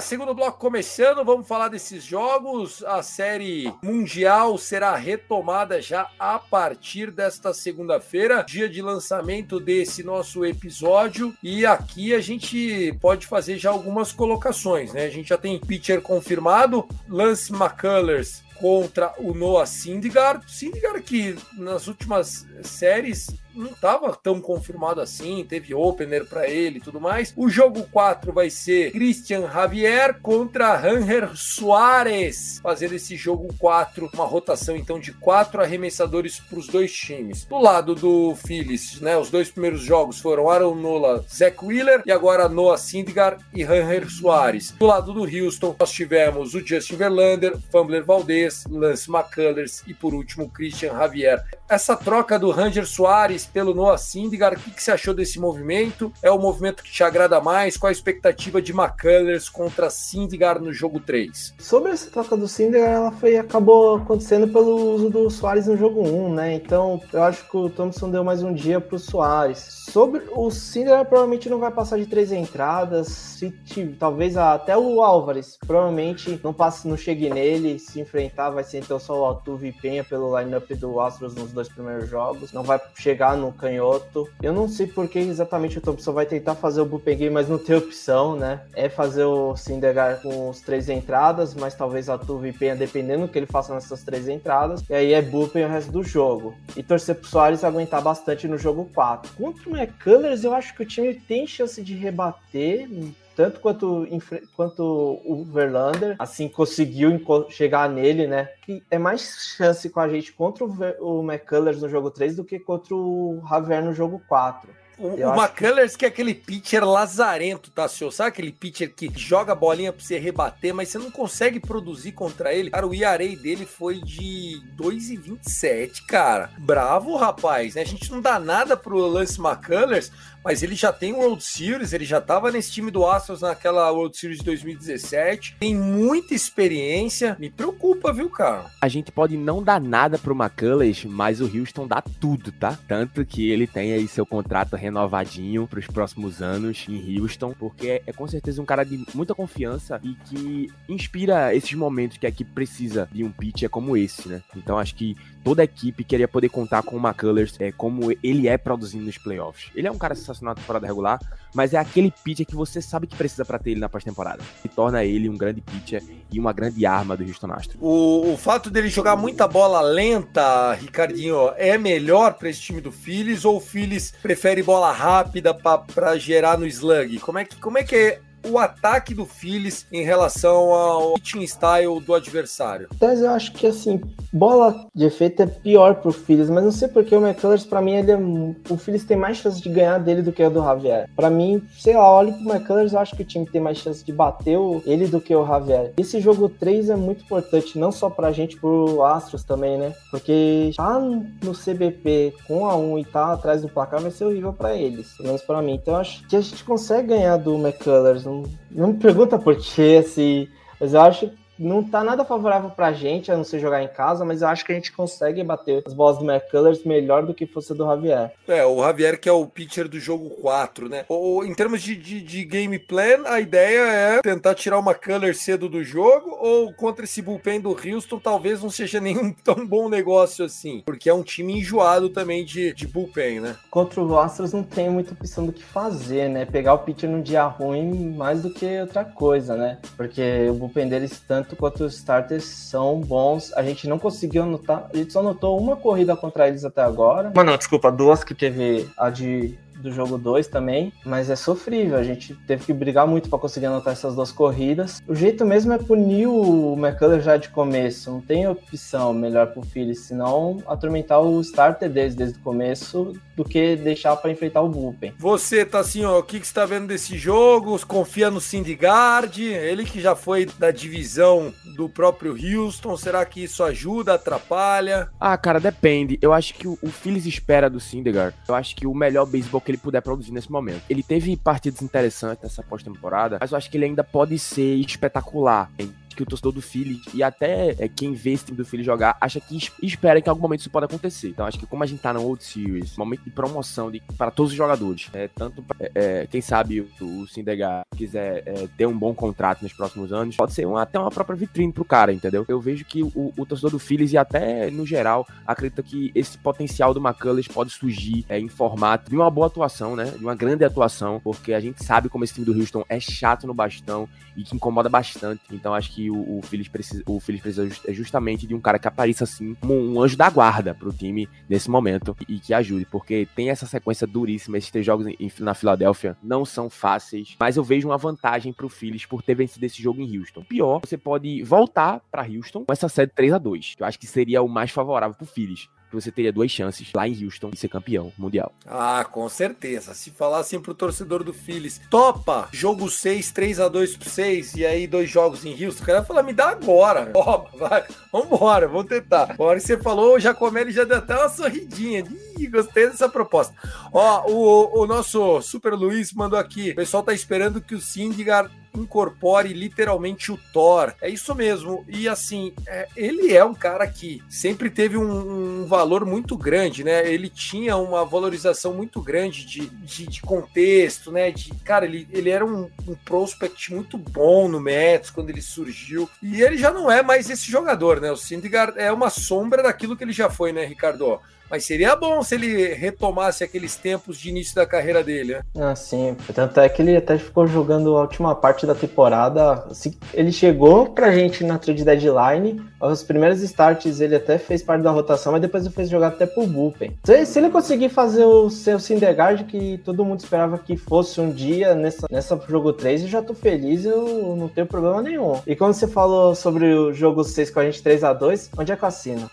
Segundo bloco começando, vamos falar desses jogos. A série mundial será retomada já a partir desta segunda-feira, dia de lançamento desse nosso episódio. E aqui a gente pode fazer já algumas colocações, né? A gente já tem pitcher confirmado, Lance McCullers contra o Noah Syndergaard. Syndergaard que nas últimas séries não estava tão confirmado assim, teve opener para ele e tudo mais. O jogo 4 vai ser Christian Javier contra Ranger Soares, fazendo esse jogo 4, uma rotação então de quatro arremessadores para os dois times. Do lado do Phillies, né, os dois primeiros jogos foram Aaron Nola, Zach Wheeler e agora Noah Syndergaard e Ranger Soares. Do lado do Houston, nós tivemos o Justin Verlander, Fumbler Valdez, Lance McCullers e por último Christian Javier. Essa troca do Ranger Soares pelo Noah Syndergaard. O que, que você achou desse movimento? É o movimento que te agrada mais? Qual a expectativa de McCullers contra Syndergaard no jogo 3? Sobre essa troca do Syndergaard, ela foi, acabou acontecendo pelo uso do Soares no jogo 1, né? Então, eu acho que o Thompson deu mais um dia pro Soares. Sobre o Syndergaard, provavelmente não vai passar de três entradas. Se, talvez até o Álvares, provavelmente não passe, não chegue nele. Se enfrentar, vai ser então só o Altuve e Penha pelo lineup do Astros nos dois primeiros jogos. Não vai chegar no canhoto. Eu não sei por que exatamente o Thompson vai tentar fazer o bullpen game, mas não tem opção, né? É fazer o Syndergaard com os três entradas, mas talvez a Tuve Penha, dependendo do que ele faça nessas três entradas. E aí é bullpen o resto do jogo. E torcer pro Soares aguentar bastante no jogo 4. Contra o McCullers, eu acho que o time tem chance de rebater tanto quanto, quanto o Verlander, assim, conseguiu chegar nele, né? Que é mais chance com a gente contra o, Ver, o McCullers no jogo 3 do que contra o Javier no jogo 4. O, o McCullers que... que... é aquele pitcher lazarento, tá, senhor? Sabe aquele pitcher que joga a bolinha pra você rebater, mas você não consegue produzir contra ele? Cara, o ERA dele foi de 2,27, cara. Bravo, rapaz, né? A gente não dá nada pro Lance McCullers, mas ele já tem World Series, ele já estava nesse time do Astros naquela World Series de 2017, tem muita experiência, me preocupa, viu, cara? A gente pode não dar nada pro McCullers, mas o Houston dá tudo, tá? Tanto que ele tem aí seu contrato renovadinho para os próximos anos em Houston, porque é, é com certeza um cara de muita confiança e que inspira esses momentos que a equipe precisa de um pitcher como esse, né? Então acho que toda a equipe queria poder contar com o McCullers é, como ele é produzindo nos playoffs. Ele é um cara sensacional na temporada regular, mas é aquele pitcher que você sabe que precisa para ter ele na pós-temporada. E torna ele um grande pitcher e uma grande arma do Houston Astros. O, o fato dele jogar muita bola lenta, Ricardinho, é melhor para esse time do Phillies ou o Phillies prefere bola rápida para gerar no slug? Como é que, como é, que é o ataque do Phillies em relação ao pitching style do adversário? Mas eu acho que assim, bola de efeito é pior pro Phillies, mas não sei porque o McCullers, para mim, ele é, o Phillies tem mais chance de ganhar dele do que o do Javier. Para mim, sei lá, olho pro McCullers, eu acho que o time tem mais chance de bater ele do que o Javier. Esse jogo 3 é muito importante, não só pra gente, pro Astros também, né? Porque tá no CBP com a 1 e tá atrás do placar vai ser horrível para eles, pelo menos pra mim. Então acho que a gente consegue ganhar do McCullers. Não, não me pergunta por quê, assim, mas eu acho não tá nada favorável pra gente, a não ser jogar em casa, mas eu acho que a gente consegue bater as bolas do McCullers melhor do que fosse do Javier. É, o Javier que é o pitcher do jogo 4, né? Ou, em termos de, de, de, game plan, a ideia é tentar tirar o McCullers cedo do jogo, ou contra esse bullpen do Houston, talvez não seja nenhum tão bom negócio assim, porque é um time enjoado também de, de bullpen, né? Contra o Astros não tem muita opção do que fazer, né? Pegar o pitcher num dia ruim mais do que outra coisa, né? Porque o bullpen deles tanto tanto quanto os starters são bons. A gente não conseguiu anotar, a gente só anotou uma corrida contra eles até agora. Mas não, desculpa, duas que teve a de do jogo 2 também, mas é sofrível. A gente teve que brigar muito para conseguir anotar essas duas corridas. O jeito mesmo é punir o McCullers já de começo. Não tem opção melhor pro Phillies, senão atormentar o starter deles desde o começo do que deixar para enfrentar o bullpen. Você tá assim, ó, o que, que você tá vendo desse jogo? Confia no Syndergaard, ele que já foi da divisão do próprio Houston. Será que isso ajuda, atrapalha? Ah, cara, depende. Eu acho que o, o Phillies espera do Syndergaard. Eu acho que o melhor beisebol que ele puder produzir nesse momento. Ele teve partidas interessantes nessa pós-temporada, mas eu acho que ele ainda pode ser espetacular em que o torcedor do Philly e até é, quem vê esse time do Philly jogar acha que espera que em algum momento isso pode acontecer. Então acho que como a gente tá no World Series, momento de promoção de, para todos os jogadores, é, tanto é, é, quem sabe o, o Sindegar quiser é, ter um bom contrato nos próximos anos, pode ser até uma própria vitrine pro cara, entendeu? Eu vejo que o, o torcedor do Phillies e até no geral acredita que esse potencial do McCullers pode surgir é, em formato de uma boa atuação, né? De uma grande atuação, porque a gente sabe como esse time do Houston é chato no bastão e que incomoda bastante. Então acho que o, o Phillies precisa, o Phillies precisa é justamente de um cara que apareça assim como um anjo da guarda pro time nesse momento e que ajude, porque tem essa sequência duríssima. Esses três jogos em, na Filadélfia não são fáceis, mas eu vejo uma vantagem pro Phillies por ter vencido esse jogo em Houston. Pior, você pode voltar para Houston com essa série 3 a 2 que eu acho que seria o mais favorável pro Phillies que você teria duas chances lá em Houston de ser campeão mundial. Ah, com certeza. Se falar assim pro torcedor do Phillies, topa, jogo 6, 3 a 2 pro 6, e aí dois jogos em Houston, o cara falar, me dá agora. Topa, vai, vambora, vamos tentar. A hora que você falou, o Jacomelli já deu até uma sorridinha. Ih, gostei dessa proposta. Ó, o, o nosso Super Luiz mandou aqui, o pessoal tá esperando que o Syndigar incorpore literalmente o Thor. É isso mesmo. E assim, é, ele é um cara que sempre teve um, um, valor muito grande, né? Ele tinha uma valorização muito grande de, de, de contexto, né? De, cara, ele, ele era um, um, prospect muito bom no Mets quando ele surgiu. E ele já não é mais esse jogador, né? O Syndergaard é uma sombra daquilo que ele já foi, né, Ricardo? Mas seria bom se ele retomasse aqueles tempos de início da carreira dele, né? Ah, sim. Tanto é que ele até ficou jogando a última parte da temporada. Ele chegou pra gente na trade deadline. Os primeiros starts ele até fez parte da rotação, mas depois ele fez jogar até pro bullpen. Se, ele conseguir fazer o seu Syndergaard, que todo mundo esperava que fosse um dia nessa, nessa jogo 3, eu já tô feliz, eu não tenho problema nenhum. E quando você falou sobre o jogo 6 com a gente 3 a 2 onde é que eu assino?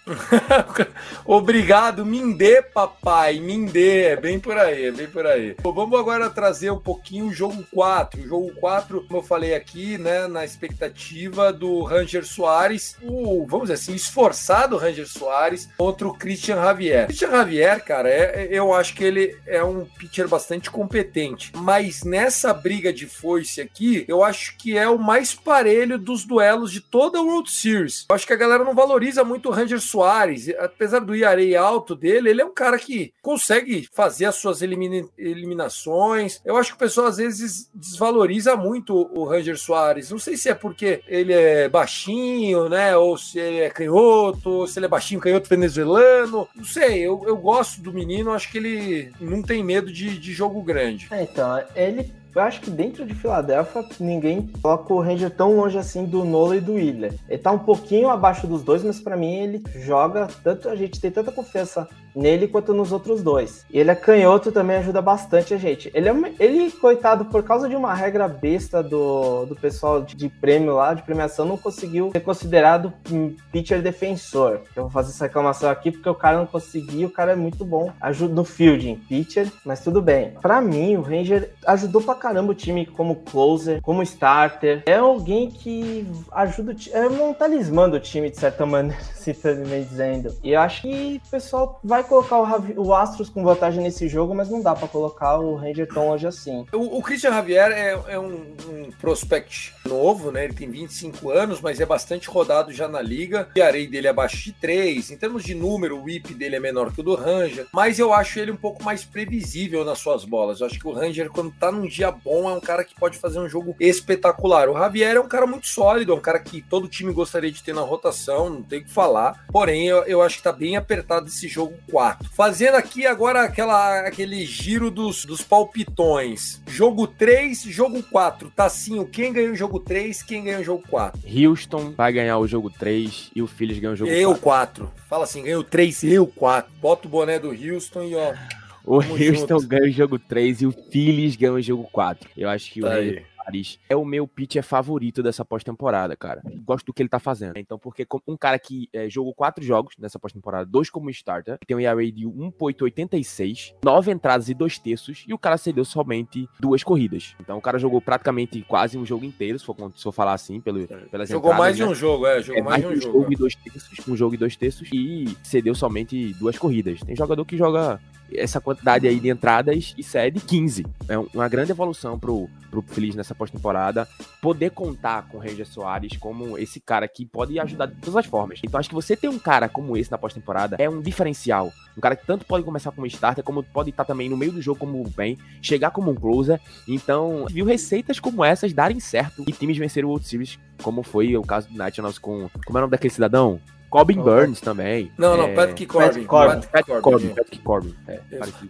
Obrigado do Mindê, papai. Mindê, é bem por aí, é bem por aí. Bom, vamos agora trazer um pouquinho o jogo 4. O jogo 4, como eu falei aqui, né, na expectativa do Ranger Soares, o, vamos dizer assim, esforçado Ranger Soares contra o Christian Javier. Christian Javier, cara, é, eu acho que ele é um pitcher bastante competente, mas nessa briga de foice aqui, eu acho que é o mais parelho dos duelos de toda a World Series. Eu acho que a galera não valoriza muito o Ranger Soares, apesar do Iarei alto dele, ele é um cara que consegue fazer as suas elimina eliminações. Eu acho que o pessoal às vezes desvaloriza muito o Ranger Soares. Não sei se é porque ele é baixinho, né? Ou se ele é canhoto, ou se ele é baixinho, canhoto venezuelano. Não sei, eu, eu gosto do menino, acho que ele não tem medo de, de jogo grande. É, então, ele eu acho que dentro de Filadélfia ninguém coloca o Ranger tão longe assim do Nola e do Wheeler. Ele tá um pouquinho abaixo dos dois, mas para mim ele joga tanto, a gente tem tanta confiança nele quanto nos outros dois. Ele é canhoto também ajuda bastante a gente. Ele é ele coitado por causa de uma regra besta do, do pessoal de, de prêmio lá, de premiação, não conseguiu ser considerado pitcher defensor. Eu vou fazer essa reclamação aqui porque o cara não conseguiu, o cara é muito bom, ajuda no fielding, pitcher, mas tudo bem. Para mim o Ranger ajudou pra caramba o time como closer, como starter. É alguém que ajuda, é um talismã do time, de certa maneira, se também dizendo. E eu acho que o pessoal vai colocar o, o, Astros com vantagem nesse jogo, mas não dá para colocar o Ranger tão longe assim. O, o Christian Javier é, é um, um, prospect novo, né? Ele tem 25 anos, mas é bastante rodado já na liga. O arei dele é abaixo de 3. Em termos de número, o whip dele é menor que o do Ranger, mas eu acho ele um pouco mais previsível nas suas bolas. Eu acho que o Ranger, quando tá num dia bom, é um cara que pode fazer um jogo espetacular. O Javier é um cara muito sólido, é um cara que todo time gostaria de ter na rotação, não tem o que falar. Porém, eu, eu acho que tá bem apertado esse jogo 4. Fazendo aqui agora aquela, aquele giro dos, dos palpitões. Jogo 3, jogo 4. Tassinho, quem ganhou o jogo 3, quem ganhou o jogo 4? Houston vai ganhar o jogo 3 e o Phillies ganha o jogo eu 4. Eu 4. Fala assim, ganhou 3, eu 4. Bota o boné do Houston e ó... O Houston junto. ganha o jogo 3 e o Phillies ganha o jogo 4. Eu acho que tá o aí. Soares é o meu pitcher favorito dessa pós-temporada, cara. Gosto do que ele tá fazendo. Então, porque um cara que é, jogou quatro jogos nessa pós-temporada, dois como starter, tem um ERA de 1.86, nove entradas e dois terços, e o cara cedeu somente duas corridas. Então, o cara jogou praticamente quase um jogo inteiro, se for, se for falar assim, pelo, pelas Jogou entradas, mais de né? um jogo, é. Jogou é, mais, mais de um jogo. jogo e dois terços, um jogo e dois terços, e cedeu somente duas corridas. Tem jogador que joga essa quantidade aí de entradas e cede 15. É uma grande evolução pro, pro Feliz nessa pós-temporada, poder contar com o Ranger Soares como esse cara que pode ajudar de todas as formas. Então acho que você ter um cara como esse na pós-temporada é um diferencial. Um cara que tanto pode começar como starter, como pode estar também no meio do jogo como bem, chegar como um closer. Então, viu receitas como essas darem certo e times venceram o World Series, como foi o caso do Nationals com. Como é o nome daquele cidadão? Corbin Burns também. Não, não, É, Patrick Corbin. Corbin. Patrick Patrick Corbin. Patrick Corbin. É.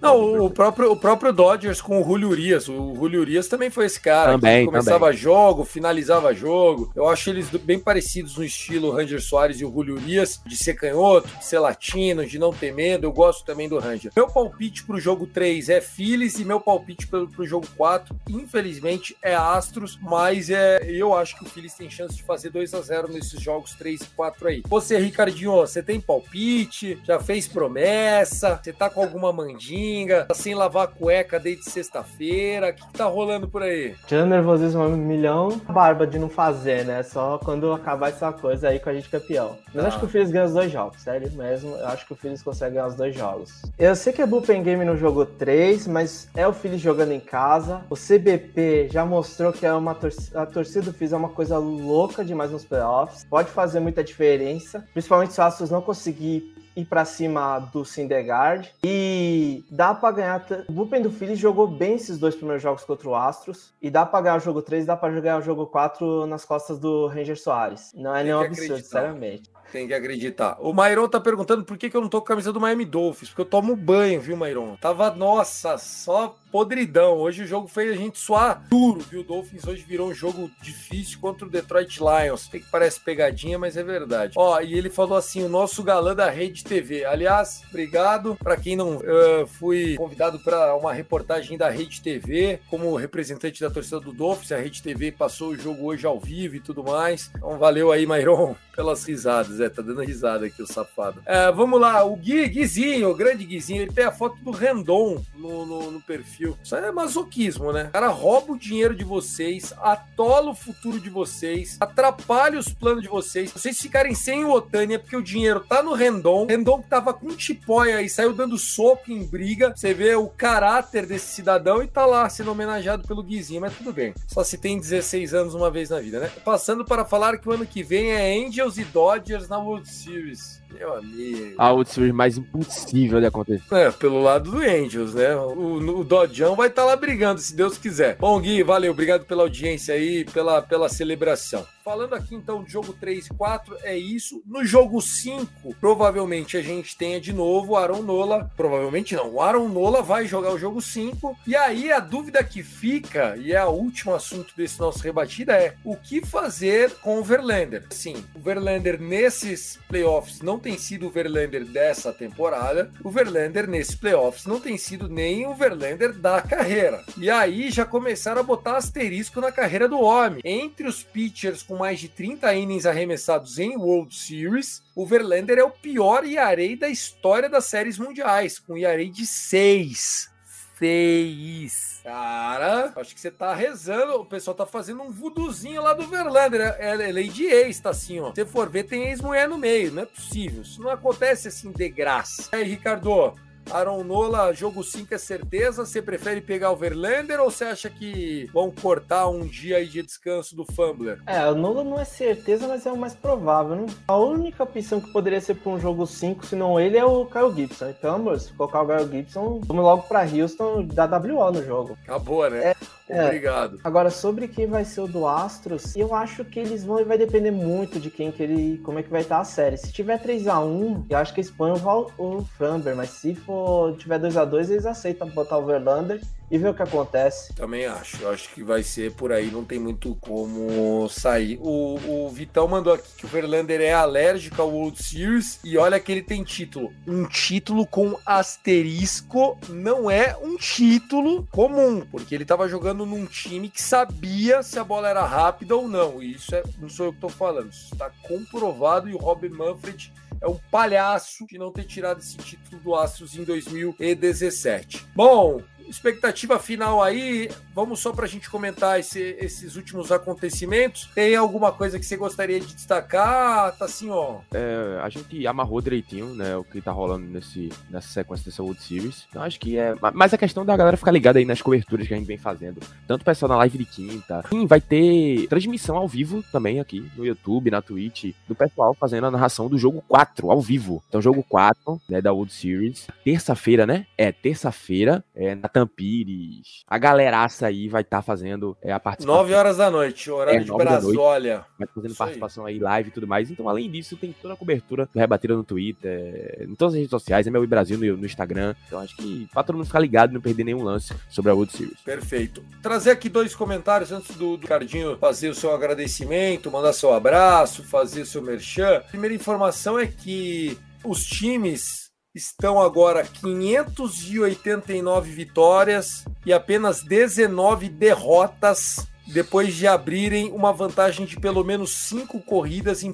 Não, Corbin o próprio, o próprio Dodgers com o Julio Urias. O Julio Urias também foi esse cara Também, que começava jogo, finalizava jogo. Eu acho eles bem parecidos no estilo Ranger Soares e o Julio Urias, de ser canhoto, de ser latino, de não ter medo. Eu gosto também do Ranger. Meu palpite pro jogo 3 é Phillies e meu palpite pro, pro jogo 4, infelizmente, é Astros, mas é, eu acho que o Phillies tem chance de fazer 2 a 0 nesses jogos 3 e 4 aí. Você, Ricardinho, você tem palpite? Já fez promessa? Você tá com alguma mandinga? Tá sem lavar a cueca desde sexta-feira? O que, que tá rolando por aí? Tirando nervosismo a um milhão, barba de não fazer, né? Só quando acabar essa coisa aí com a gente campeão. Mas Tá. acho que o Phillies ganha os dois jogos, sério mesmo. Eu acho que o Phillies consegue ganhar os dois jogos. Eu sei que é bullpen game no jogo 3, mas é o Phillies jogando em casa. O CBP já mostrou que é uma torcida, a torcida do Phillies é uma coisa louca demais nos playoffs. Pode fazer muita diferença, principalmente se o Astros não conseguir ir pra cima do Syndergaard. E dá pra ganhar. O bullpen do Phillies jogou bem esses dois primeiros jogos contra o Astros. E dá pra ganhar o jogo 3, dá pra ganhar o jogo 4 nas costas do Ranger Soares. Não é Tem nenhum absurdo, sinceramente. Tem que acreditar. O Mairon tá perguntando por que, que eu não tô com a camisa do Miami Dolphins. Porque eu tomo banho, viu, Mairon? Tava, nossa, só podridão. Hoje o jogo fez a gente suar duro, viu? O Dolphins hoje virou um jogo difícil contra o Detroit Lions. Tem que parece pegadinha, mas é verdade. Ó, e ele falou assim: o nosso galã da Rede TV. Aliás, obrigado. Pra quem não eh, fui convidado para uma reportagem da Rede TV como representante da torcida do Dolphins. A Rede TV passou o jogo hoje ao vivo e tudo mais. Então valeu aí, Mairon, pelas risadas. É, tá dando risada aqui o safado. É, vamos lá, o Gui, Guizinho, o grande Guizinho, ele tem a foto do Rendon no, no, no perfil. Isso aí é masoquismo, né? O cara rouba o dinheiro de vocês, atola o futuro de vocês, atrapalha os planos de vocês. Vocês ficarem sem o Otani é porque o dinheiro tá no Rendon. Rendon que tava com tipóia e saiu dando soco em briga. Você vê o caráter desse cidadão e tá lá sendo homenageado pelo Guizinho, mas tudo bem. Só se tem 16 anos uma vez na vida, né? Passando para falar que o ano que vem é Angels e Dodgers na World Series. Meu amigo. A World Series mais impossível de acontecer. É, pelo lado do Angels, né? O, o Dodjão vai estar lá brigando, se Deus quiser. Bom, Gui, valeu. Obrigado pela audiência aí, pela, pela celebração. Falando aqui então de jogo 3 e 4, é isso. No jogo 5, provavelmente a gente tenha de novo o Aaron Nola. Provavelmente não. O Aaron Nola vai jogar o jogo 5. E aí a dúvida que fica, e é o último assunto desse nosso rebatida, é o que fazer com o Verlander? Sim, o Verlander nesses playoffs não tem sido o Verlander dessa temporada. O Verlander nesses playoffs não tem sido nem o Verlander da carreira. E aí já começaram a botar asterisco na carreira do homem. Entre os pitchers com mais de 30 innings arremessados em World Series, o Verlander é o pior IAREI da história das séries mundiais, com IAREI de 6. 6. Cara, acho que você tá rezando. O pessoal tá fazendo um vuduzinho lá do Verlander. É, é lei de ex, tá assim, ó. Se for ver, tem ex-mulher no meio. Não é possível. Isso não acontece assim de graça. E aí, Ricardo? Aaron Nola, jogo 5 é certeza. Você prefere pegar o Verlander ou você acha que vão cortar um dia aí de descanso do Fumbler? É, o Nola não é certeza, mas é o mais provável. Não- A única opção que poderia ser para um jogo 5, se não ele, é o Kyle Gibson. Então, amor, se colocar o Kyle Gibson, vamos logo para Houston da WO no jogo. Acabou, né? é. Obrigado. Agora, sobre quem vai ser o do Astros, eu acho que eles vão vai depender muito de quem que ele. como é que vai estar a série. Se tiver 3x1, eu acho que eles põem o, o Framber, mas se for tiver 2x2, eles aceitam botar o Verlander e ver o que acontece. Também acho. Acho que vai ser por aí, não tem muito como sair. O, o Vitão mandou aqui que o Verlander é alérgico ao World Series e olha que ele tem título. Um título com asterisco não é um título comum, porque ele tava jogando num time que sabia se a bola era rápida ou não. E isso é, não sou eu que tô falando, isso está comprovado e o Robin Manfred é um palhaço de não ter tirado esse título do Astros em 2017. Bom, expectativa final aí, vamos só para a gente comentar esse- esses últimos acontecimentos. Tem alguma coisa que você gostaria de destacar? Tá assim, ó. É, a gente amarrou direitinho, né, o que tá rolando nesse, nessa sequência dessa World Series. Então acho que é. ma- Mas a questão da galera ficar ligada aí nas coberturas que a gente vem fazendo. Tanto o pessoal na live de quinta. Sim, vai ter transmissão ao vivo também aqui no YouTube, na Twitch, do pessoal fazendo a narração do jogo 4 ao vivo. Então, jogo 4, né, da World Series. Terça-feira, né? É, terça-feira, é, na Tampires. A galeraça aí vai estar fazendo é, a participação. 9 horas da noite, horário É, de nove da noite. Brasólia. vai fazendo Isso aí. participação aí, live e tudo mais. Então, além disso, tem toda a cobertura do Rebatida no Twitter, em todas as redes sociais, MLB Brasil no, no Instagram. Então, acho que pra todo mundo ficar ligado e não perder nenhum lance sobre a World Series. Perfeito. Trazer aqui dois comentários antes do, do Cardinho fazer o seu agradecimento, mandar seu abraço, fazer o seu merchan. Primeira informação é que os times estão agora 589 vitórias e apenas 19 derrotas depois de abrirem uma vantagem de pelo menos cinco corridas em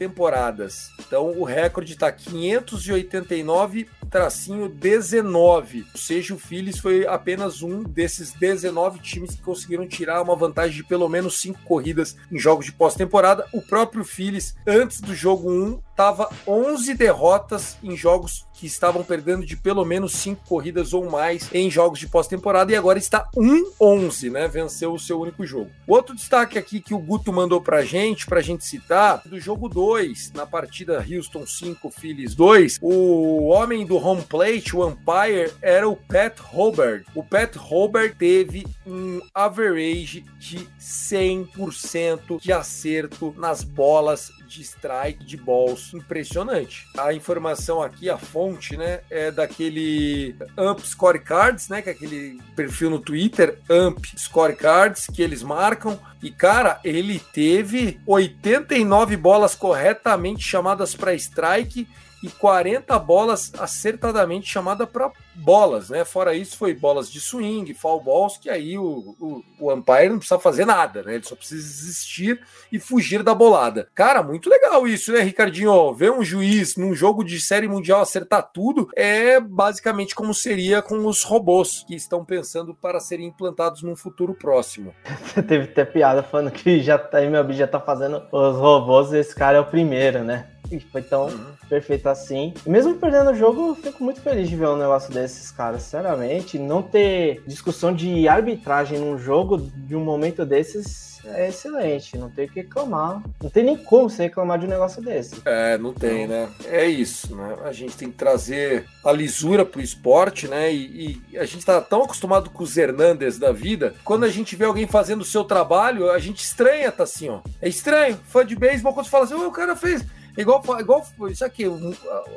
pós-temporadas. Então o recorde está 589 tracinho 19. Ou seja, o Phillies foi apenas um desses 19 times que conseguiram tirar uma vantagem de pelo menos cinco corridas em jogos de pós-temporada. O próprio Phillies, antes do jogo 1, estava 11 derrotas em jogos que estavam perdendo de pelo menos cinco corridas ou mais em jogos de pós-temporada e agora está 1-11, né? Venceu o seu único jogo. Outro destaque aqui que o Guto mandou pra gente, pra gente citar, do jogo 2, na partida Houston 5, Phillies 2, o homem do home plate, o umpire, era o Pat Hobart. O Pat Hobart teve um average de 100% de acerto nas bolas de strike de balls. Impressionante. A informação aqui, a fonte, né, é daquele Amp Scorecards, né, que é aquele perfil no Twitter, Amp Scorecards, que eles marcam. E, cara, ele teve 89 bolas corretamente chamadas para strike e 40 bolas acertadamente chamadas para bolas, né? Fora isso, foi bolas de swing, foul balls, que aí o, o, o umpire não precisa fazer nada, né? Ele só precisa existir e fugir da bolada. Cara, muito legal isso, né, Ricardinho? Ver um juiz num jogo de série mundial acertar tudo é basicamente como seria com os robôs que estão pensando para serem implantados num futuro próximo. Teve até piada falando que já tá, MLB já tá fazendo os robôs e esse cara é o primeiro, né? E foi tão Uhum. perfeito assim. Mesmo perdendo o jogo, eu fico muito feliz de ver um negócio desses caras. Sinceramente, não ter discussão de arbitragem num jogo de um momento desses é excelente. Não tem o que reclamar. Não tem nem como você reclamar de um negócio desse. É, não tem, né? É isso, né? A gente tem que trazer a lisura pro esporte, né? E, e a gente tá tão acostumado com os Hernandes da vida, quando a gente vê alguém fazendo o seu trabalho, a gente estranha, tá assim, ó. É estranho. Fã de beisebol, quando você fala assim, "Ô, o cara fez. Igual, igual isso aqui,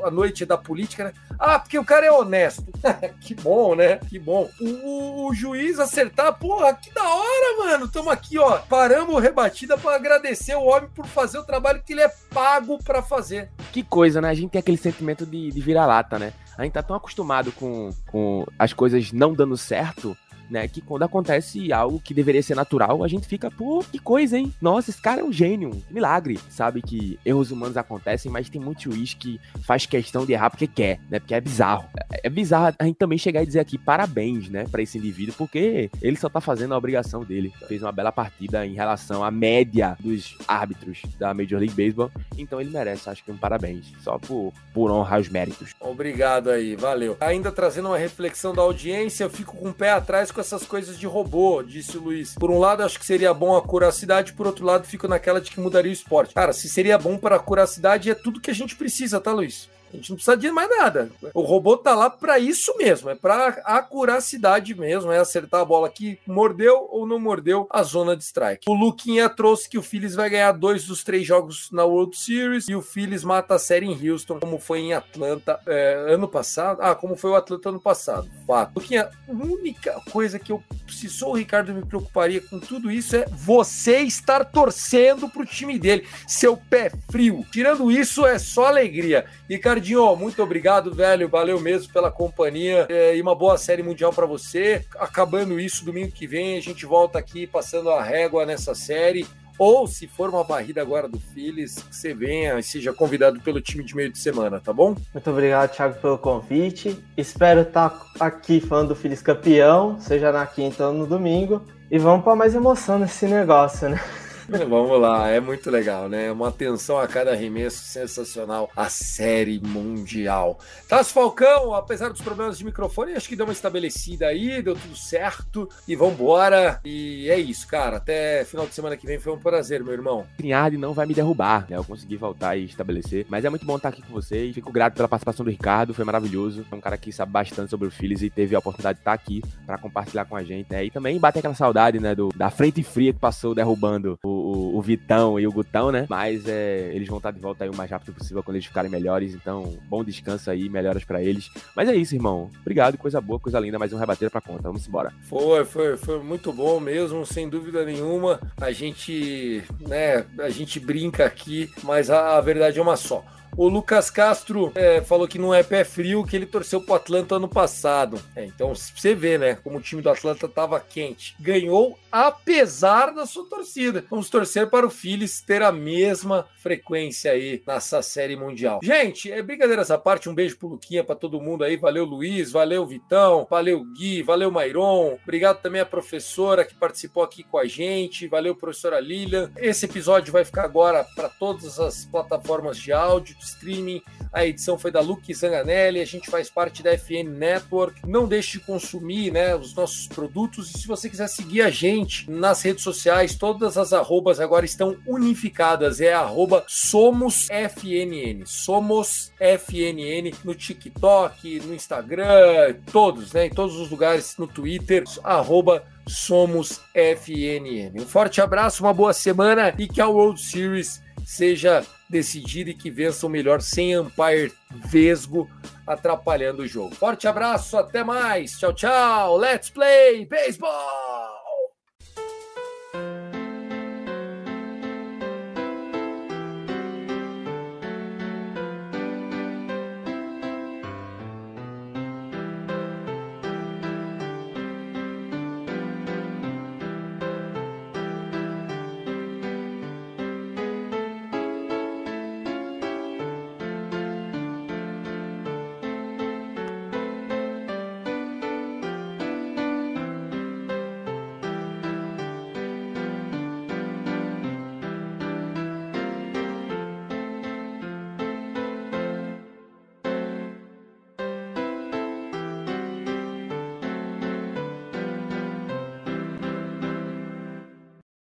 a- noite da política, né? Ah, porque o cara é honesto. que bom, né? Que bom. O, o- juiz acertar, porra, que da hora, mano. Tamo aqui, ó. Paramos rebatida pra agradecer o homem por fazer o trabalho que ele é pago pra fazer. Que coisa, né? A gente tem aquele sentimento de, de vira-lata, né? A gente tá tão acostumado com, com as coisas não dando certo, né? Que quando acontece algo que deveria ser natural, a gente fica, pô, que coisa, hein? Nossa, esse cara é um gênio, milagre. Sabe que erros humanos acontecem, mas tem muito juiz que faz questão de errar porque quer, né? Porque é bizarro. É, é bizarro a gente também chegar e dizer aqui parabéns, né, pra esse indivíduo, porque ele só tá fazendo a obrigação dele. Fez uma bela partida em relação à média dos árbitros da Major League Baseball, então ele merece, acho que um parabéns, só por, por honrar os méritos. Obrigado aí, valeu. Ainda trazendo uma reflexão da audiência, eu fico com o pé atrás com essas coisas de robô, disse o Luiz. Por um lado, acho que seria bom a curacidade, por outro lado, fico naquela de que mudaria o esporte. Cara, se seria bom para a curacidade, é tudo que a gente precisa, tá, Luiz? A gente não precisa de mais nada. O robô tá lá para isso mesmo, é para acuracidade mesmo, é acertar a bola que mordeu ou não mordeu a zona de strike. O Luquinha trouxe que o Phillies vai ganhar dois dos três jogos na World Series e o Phillies mata a série em Houston, como foi em Atlanta é, ano passado. Ah, como foi o Atlanta ano passado. Fato. Luquinha, a única coisa que eu, se sou o Ricardo, me preocuparia com tudo isso é você estar torcendo pro time dele, seu pé frio. Tirando isso, é só alegria. Ricardinho, muito obrigado, velho. Valeu mesmo pela companhia é, e uma boa série mundial para você. Acabando isso, domingo que vem, a gente volta aqui passando a régua nessa série. ou se for uma varrida agora do Phillies, que você venha e seja convidado pelo time de meio de semana, tá bom? Muito obrigado, Thiago, pelo convite. Espero estar aqui falando do Phillies campeão, seja na quinta ou no domingo. E vamos para mais emoção nesse negócio, né? Vamos lá, é muito legal, né? Uma atenção a cada arremesso sensacional. A série mundial. Tás Falcão, apesar dos problemas de microfone, acho que deu uma estabelecida aí, deu tudo certo. E vambora. E é isso, cara. Até final de semana que vem foi um prazer, meu irmão. Trinhard não vai me derrubar, né? Eu consegui voltar e estabelecer. Mas é muito bom estar aqui com vocês. Fico grato pela participação do Ricardo, foi maravilhoso. É um cara que sabe bastante sobre o Phillies e teve a oportunidade de estar aqui para compartilhar com a gente, né? E também bater aquela saudade, né? Do, da frente fria que passou derrubando o o, Vitão e o Gutão, né? Mas é, eles vão estar de volta aí o mais rápido possível quando eles ficarem melhores. Então, bom descanso aí, melhoras para eles. Mas é isso, irmão. Obrigado, coisa boa, coisa linda. Mais um rebater pra conta. Vamos embora. Foi, foi, foi muito bom mesmo, sem dúvida nenhuma. A gente, né, a gente brinca aqui, mas a, a verdade é uma só. O Lucas Castro é, falou que não é pé frio, que ele torceu pro Atlanta ano passado. É, então você vê, né, como o time do Atlanta tava quente. Ganhou apesar da sua torcida. Vamos torcer para o Phillies ter a mesma frequência aí nessa série mundial. Gente, é brincadeira essa parte. Um beijo pro Luquinha, para todo mundo aí. Valeu, Luiz. Valeu, Vitão. Valeu, Gui. Valeu, Mairon. Obrigado também à professora que participou aqui com a gente. Valeu, professora Lilian. Esse episódio vai ficar agora para todas as plataformas de áudio streaming. A edição foi da Luke Zanganelli, a gente faz parte da FN Network. Não deixe de consumir né, os nossos produtos e se você quiser seguir a gente nas redes sociais, todas as arrobas agora estão unificadas. É arroba SomosFNN. SomosFNN no TikTok, no Instagram, todos, né? Em todos os lugares, no Twitter, arroba Somos FNN. Um forte abraço, uma boa semana e que a World Series seja decidida e que vença o melhor sem Empire vesgo atrapalhando o jogo. Forte abraço, até mais. Tchau, tchau. Let's play baseball!